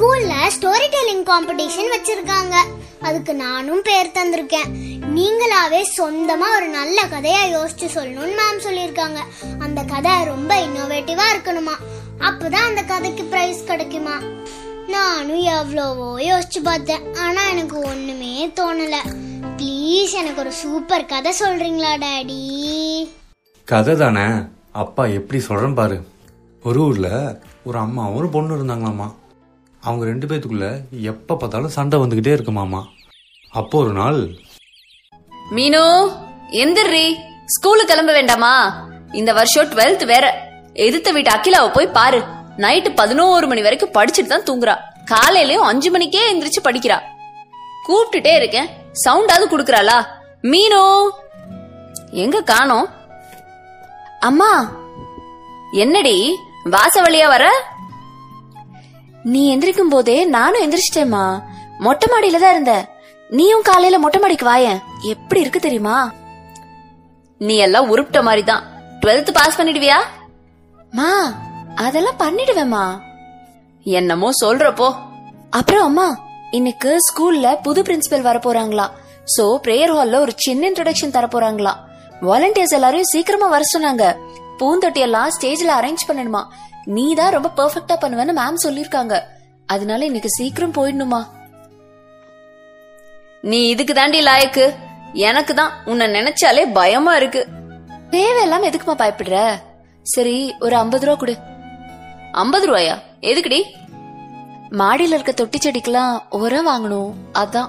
ஸ்கூல்ல story telling competition வச்சிருக்காங்க. அதுக்கு நானும் பேர் தந்திருக்கேன். நீங்களாவே சொந்தமா ஒரு நல்ல கதையா யோசிச்சு சொல்லணும்னு மேம் சொல்லியிருக்காங்க. அந்த கதை ரொம்ப இன்னோவேட்டிவா இருக்கணுமா? அப்பதான் அந்த கதைக்கு பிரைஸ் கிடைக்குமா? நானும் எவ்வளவோ யோசிச்சு பார்த்தேன். ஆனா எனக்கு ஒண்ணுமே தோணல. ப்ளீஸ் எனக்கு ஒரு சூப்பர் கதை சொல்றீங்களா டாடி கதை தானே? அப்பா எப்படி சொல்றேன் பாரு. ஒரு ஊர்ல ஒரு அம்மா ஒரு பொண்ணு இருந்தாங்களாமா? அவங்க ரெண்டு பேத்துக்குள்ள எப்ப பார்த்தாலும் சண்டை வந்துகிட்டே இருக்குமாமா அப்போ ஒரு நாள் மீனு எந்திரி ஸ்கூலுக்கு கிளம்ப வேண்டாமா? இந்த வருஷம் டுவெல்த் வேற. எதிர்த்த வீட்டு அகிலாவை போய் பாரு. நைட்டு பதினோரு மணி வரைக்கும் படிச்சுட்டு தான் தூங்குறா. காலையிலயும் அஞ்சு மணிக்கே எந்திரிச்சு படிக்கிறா. கூப்பிட்டுட்டே இருக்கேன். சவுண்டாவது குடுக்கறாளா? மீனு! எங்க காணோம்? அம்மா! என்னடி? வாச வழியா வர? நீ எந்திரிக்கும் போதே நானும் எந்திரிச்சிட்டேம்மா. மொட்டை மாடியில தான் இருந்த. நீயும் காலையில மொட்டை மாடிக்கு வாயேன். எப்படி இருக்கு தெரியுமா? நீ எல்லாம் உருப்பிட்ட மாதிரி தான் டுவெல்த் பாஸ் பண்ணிடுவியா? மா அதெல்லாம் பண்ணிடுவேம்மா. என்னமோ சொல்றப்போ. அப்புறம் அம்மா இன்னைக்கு ஸ்கூல்ல புது பிரின்சிபல் வர போறாங்களா. சோ பிரேயர் ஹால்ல ஒரு சின்ன இன்ட்ரோடக்ஷன் தர போறாங்களா. வாலண்டியர்ஸ் எல்லாரையும் சீக்கிரமா வர சொன்னாங்க. பூந்தொட்டி எல்லாம் ஸ்டேஜ்ல அரேஞ்ச் பண்ணணுமா. நீ தான் ரொம்ப பெர்ஃபெக்டா பண்ணுவேன்னு மேம் சொல்லிருக்காங்க. அதனால இன்னைக்கு சீக்கிரம் போயிடணுமா? நீ இதுக்கு தாண்டி லாயக்கு. எனக்கு தான். உன்னை நினைச்சாலே பயமா இருக்கு. தேவையில்லாம எதுக்குமா பயப்படுற? சரி ஒரு ஐம்பது ரூபா கொடு. ஐம்பது ரூபாயா? எதுக்குடி? மாடியில இருக்க தொட்டி செடிக்கெல்லாம் உரம் வாங்கணும். அதான்.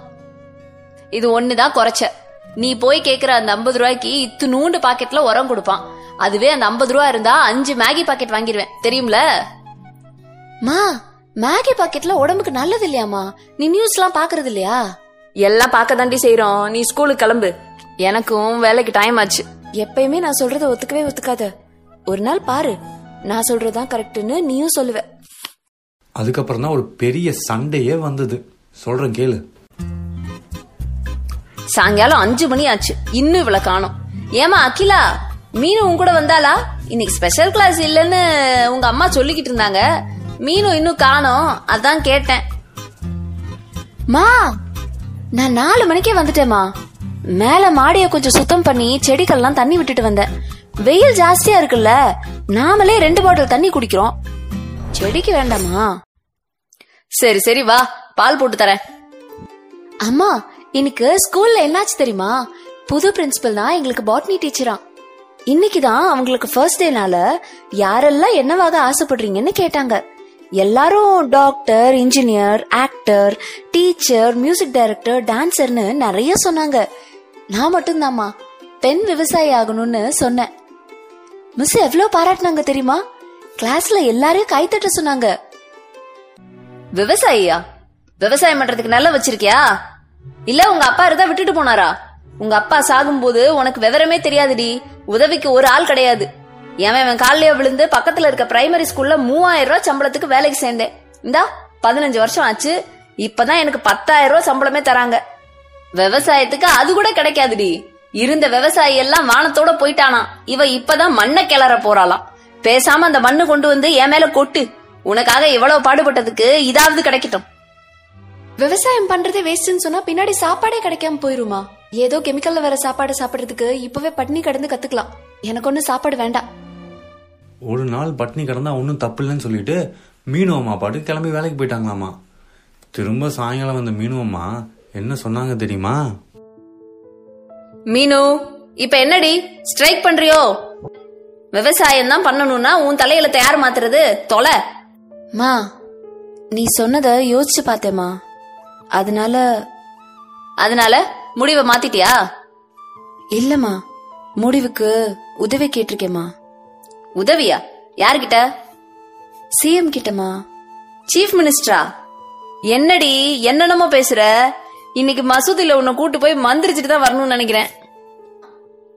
இது ஒண்ணுதான் குறைச்ச. நீ போய் கேக்குற அந்த ஐம்பது ரூபாய்க்கு இத்துணூண்டு பாக்கெட்ல உரம் கொடுப்பான். அதுவே அந்த ஐம்பது ரூபா இருந்தா அஞ்சு மேகி பாக்கெட் வாங்கிடுவேன். தெரியும்ல? மா மேகி பாக்கெட்ல உடம்புக்கு நல்லது இல்லையாமா நீ நியூஸ் எல்லாம் பாக்குறது இல்லையா? எல்லாம் பார்க்க தாண்டி செய்யறோம் நீ ஸ்கூலுக்கு கிளம்பு. எனக்கும் வேலைக்கு டைம் ஆச்சு. எப்பயுமே நான் சொல்றத ஒத்துக்கவே ஒத்துக்காத. ஒரு நாள் பாரு நான் சொல்றதுதான் கரெக்ட்னு நீயும் சொல்லுவ. அதுக்கப்புறம் தான் ஒரு பெரிய சண்டையே வந்தது. சொல்றேன் கேளு. சாயங்காலம் அஞ்சு மணி ஆச்சு இன்னும் இவ்வளவு காணும். ஏமா அகிலா மீனு உன் கூட வந்தாளா? இன்னைக்கு ஸ்பெஷல் கிளாஸ் இல்லைன்னு உங்க அம்மா சொல்லிக்கிட்டு இருந்தாங்க. மீனு இன்னும் காணோம். அதான் கேட்டேன். மா நான் நாலு மணிக்கே வந்துட்டேமா மேல மாடிய கொஞ்சம் சுத்தம் பண்ணி செடிகள்லாம் தண்ணி விட்டுட்டு வந்தேன். வெயில் ஜாஸ்தியா இருக்குல்ல நாமளே ரெண்டு பாட்டில் தண்ணி குடிக்கிறோம். செடிக்கு வேண்டாமா? சரி சரி வா. பால் போட்டு தரேன். அம்மா இன்னைக்கு ஸ்கூல்ல என்னாச்சு தெரியுமா? புது பிரின்சிபல் தான் எங்களுக்கு பாட்னி டீச்சரா இன்னைக்கு தான் அவங்களுக்கு ஃபர்ஸ்ட் டேனால யாரெல்லாம் என்னவாக ஆசைப்படுறீங்கன்னு கேட்டாங்க. எல்லாரும் doctor engineer actor teacher music director டான்சர்னு நிறைய சொன்னாங்க. நான் மட்டும்தாம்மா பெண் விவசாயி ஆகணும்னு சொன்னேன். மிஸ் எவ்வளவு பாராட்டினாங்க தெரியுமா? கிளாஸ்ல எல்லாரையும் கைத்தட்ட சொன்னாங்க. விவசாயியா? விவசாயம் பண்றதுக்கு நல்லா வச்சிருக்கியா? இல்ல உங்க அப்பா இருந்தா விட்டுட்டு போனாரா? உங்க அப்பா சாகும்போது உனக்கு விவரமே தெரியாதுடி. உதவிக்கு ஒரு ஆள் கிடையாது. ஏன் இவன் காலையில விழுந்து பக்கத்துல இருக்க பிரைமரி ஸ்கூல்ல மூவாயிரம் ரூபாய் சம்பளத்துக்கு வேலைக்கு சேர்ந்தேன். இந்தா பதினஞ்சு வருஷம் ஆச்சு. இப்பதான் எனக்கு பத்தாயிரம் ரூபாய் சம்பளமே தராங்க. விவசாயத்துக்கு அது கூட கிடைக்காதுடி. இருந்த விவசாயி எல்லாம் வானத்தோட போயிட்டானா இவ இப்பதான் மண்ணை கிளற போறாளாம். பேசாம அந்த மண்ணு கொண்டு வந்து என் மேல கொட்டு. உனக்காக இவ்வளவு பாடுபட்டதுக்கு இதாவது கிடைக்கட்டும். விவசாயம் பண்றதே வேஸ்ட்னு சொன்னா பின்னாடி சாப்பாடே கிடைக்காம போயிருமா? ஏதோ கெமிக்கல்ல வர சாப்பாடு சாப்பிடுறதுக்கு இப்பவே பட்னி கடந்து கத்துக்கலாம். எனக்கு ஒண்ணு சாப்பாடு வேண்டாம். ஒரு நாள் பட்னி கிடந்தா ஒன்றும் தப்பு இல்லைன்னு சொல்லிட்டு மீனு அம்மா பாட்டு கிளம்பி வேலைக்கு போயிட்டாங்களாமா. திரும்ப சாயங்காலம் வந்த மீனு அம்மா என்ன சொன்னாங்க தெரியுமா? மீனு இப்ப என்னடி? ஸ்ட்ரைக் பண்றியோ? விவசாயம் தான் பண்ணணும்னா உன் தலையில யார் மாத்துறது தொலை. மா நீ சொன்னத யோசிச்சு பார்த்தேமா அதனால அதனால முடிவை மாத்திட்டியா? இல்லம்மா. முடிவுக்கு உதவி கேட்டிருக்கேம்மா. உதவியா? யார்கிட்ட? சிஎம் கிட்டமா சீஃப் மினிஸ்டரா? என்னடி என்னென்னமோ பேசுற? இன்னைக்கு மசூதியில உன்னை கூட்டு போய் மந்திரிச்சிட்டு தான் வரணும்னு நினைக்கிறேன்.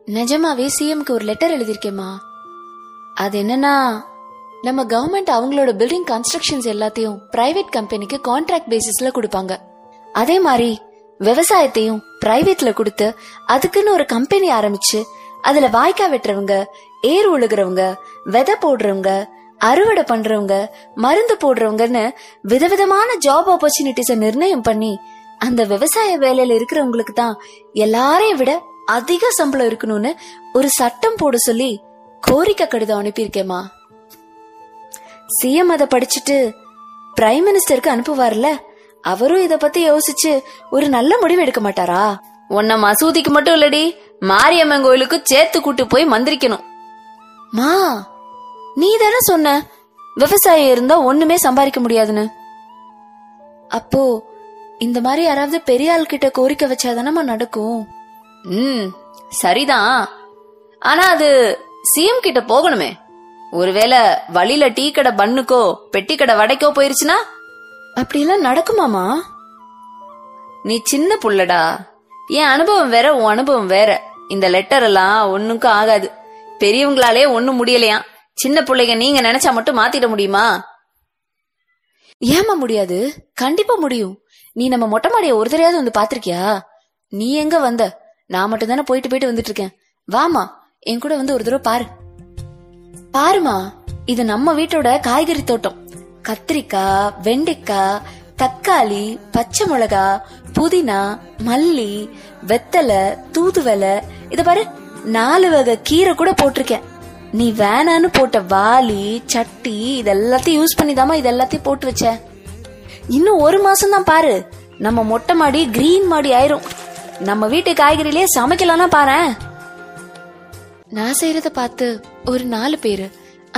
நிஜமாவே சிஎம்க்கு ஒரு லெட்டர் எழுதியிருக்கேம்மா. அது என்னன்னா நம்ம கவர்மெண்ட் அவங்களோட பில்டிங் கன்ஸ்ட்ரக்ஷன்ஸ் எல்லாத்தையும் பிரைவேட் கம்பெனிக்கு கான்ட்ராக்ட் பேசிஸ்ல கொடுப்பாங்க. அதே மாதிரி விவசாயத்தையும் பிரைவேட்ல கொடுத்து அதுக்குன்னு ஒரு கம்பெனி ஆரம்பிச்சு அதுல வாய்க்கா வெட்டுறவங்க ஏர் உழுகிறவங்க விதை போடுறவங்க அறுவடை பண்றவங்க மருந்து போடுறவங்கன்னு விதவிதமான ஜாப் ஆப்பர்ச்சுனிட்டிஸ நிர்ணயம் பண்ணி அந்த விவசாய வேலையில இருக்கிறவங்களுக்கு தான் எல்லாரையும் விட அதிக சம்பளம் இருக்கணும்னு ஒரு சட்டம் போட சொல்லி கோரிக்கை கடிதம் அனுப்பியிருக்கேமா சிஎம் அதை படிச்சுட்டு பிரைம் மினிஸ்டருக்கு அனுப்புவார்ல அவரும் இத பத்தி யோசிச்சு ஒரு நல்ல முடிவு எடுக்க மாட்டாரா? உன்ன மசூதிக்கு மட்டும் இல்லடி மாரியம்மன் கோயிலுக்கு சேர்த்து கூட்டு போய் மந்திரிக்கணும். மா நீ தானே சொன்ன விவசாயம் இருந்தா ஒண்ணுமே சம்பாதிக்க முடியாதுன்னு. அப்போ இந்த மாதிரி யாராவது பெரிய ஆள் கிட்ட கோரிக்கை வச்சாதானமா நடக்கும்? ம் சரிதான். ஆனா அது சிஎம் கிட்ட போகணுமே. ஒருவேளை வழியில டீ கடை பண்ணுக்கோ பெட்டி கடை வடைக்கோ போயிருச்சுன்னா அப்படிலாம் நடக்குமாமா? நீ சின்ன புள்ளடா. என் அனுபவம் வேற உன் அனுபவம் வேற. இந்த லெட்டர் எல்லாம் ஒண்ணுக்கும் ஆகாது. பெரியவங்களாலே ஒண்ணும் முடியலையாம். சின்ன பிள்ளைங்க நீங்க நினைச்சா மட்டும் மாத்திட முடியுமா? ஏமா முடியாது? கண்டிப்பா முடியும். நீ நம்ம மொட்டை மாடிய ஒரு தடையாவது வந்து பாத்திருக்கியா நீ எங்க வந்த? நான் மட்டும் தானே போயிட்டு போயிட்டு வந்துட்டு இருக்கேன் வாமா என் கூட வந்து ஒரு தடவை பாரு. பாருமா இது நம்ம வீட்டோட காய்கறி தோட்டம். கத்திரிக்காய் வெண்டைக்காய் தக்காளி பச்சை மிளகா புதினா மல்லி வெத்தலை தூதுவலை இத பாரு நாலு வகை கீரை கூட போட்டிருக்கேன். நீ வேணான்னு போட்ட வாளி சட்டி இதெல்லாத்தையும் யூஸ் பண்ணி தாமா இது எல்லாத்தையும் போட்டு வச்ச. இன்னும் ஒரு மாசம் தான் பாரு. நம்ம மொட்டை மாடி கிரீன் மாடி ஆயிரும். நம்ம வீட்டு காய்கறிலேயே சமைக்கலாம்னா பாரு நான் செய்யறத பார்த்து ஒரு நாலு பேரு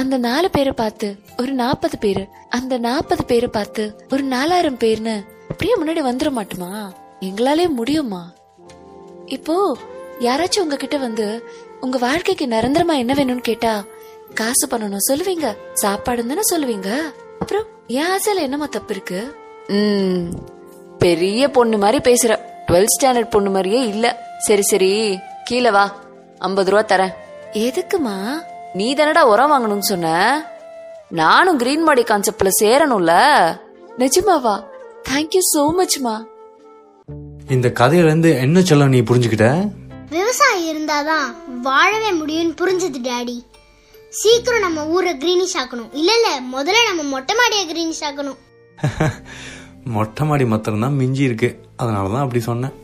அந்த நாலு பேரை பார்த்து ஒரு நாற்பது பேரு. அந்த நாற்பது பேரை பார்த்து ஒரு நாலாயிரம் பேர்னு அப்படியே முன்னாடி வந்துட மாட்டுமா? எங்களாலே முடியுமா? இப்போ யாராச்சும் உங்ககிட்ட வந்து உங்க வாழ்க்கைக்கு நிரந்தரமா என்ன வேணும்னு கேட்டா காசு பண்ணணும் சொல்லுவீங்க சாப்பாடு தானே சொல்லுவீங்க? அப்புறம் என் ஆசையில என்னமா தப்பு இருக்கு? பெரிய பொண்ணு மாதிரி பேசுற. டுவெல்த் ஸ்டாண்டர்ட் பொண்ணு மாதிரியே இல்ல. சரி சரி கீழே வா. ஐம்பது ரூபா தரேன். எதுக்குமா? நீ தானடா உரம் வாங்கணும்னு சொன்ன? நானும் கிரீன் மாடி கான்செப்ட்ல சேரணும்ல? நிஜமாவா தேங்க்யூ சோ மச்மா இந்த கதையில இருந்து என்ன சொல்ல நீ புரிஞ்சுக்கிட்ட? விவசாயி இருந்தாதான் வாழவே முடியும்னு புரிஞ்சது டாடி. சீக்கிரம் நம்ம ஊரை கிரீனிஷ் ஆக்கணும். இல்ல இல்ல முதல்ல நம்ம மொட்டை மாடியை கிரீனிஷ் ஆக்கணும். மொட்டை மாடி மாத்திரம் தான் மிஞ்சி இருக்கு. அதனால தான் அப்படி சொன்னேன்.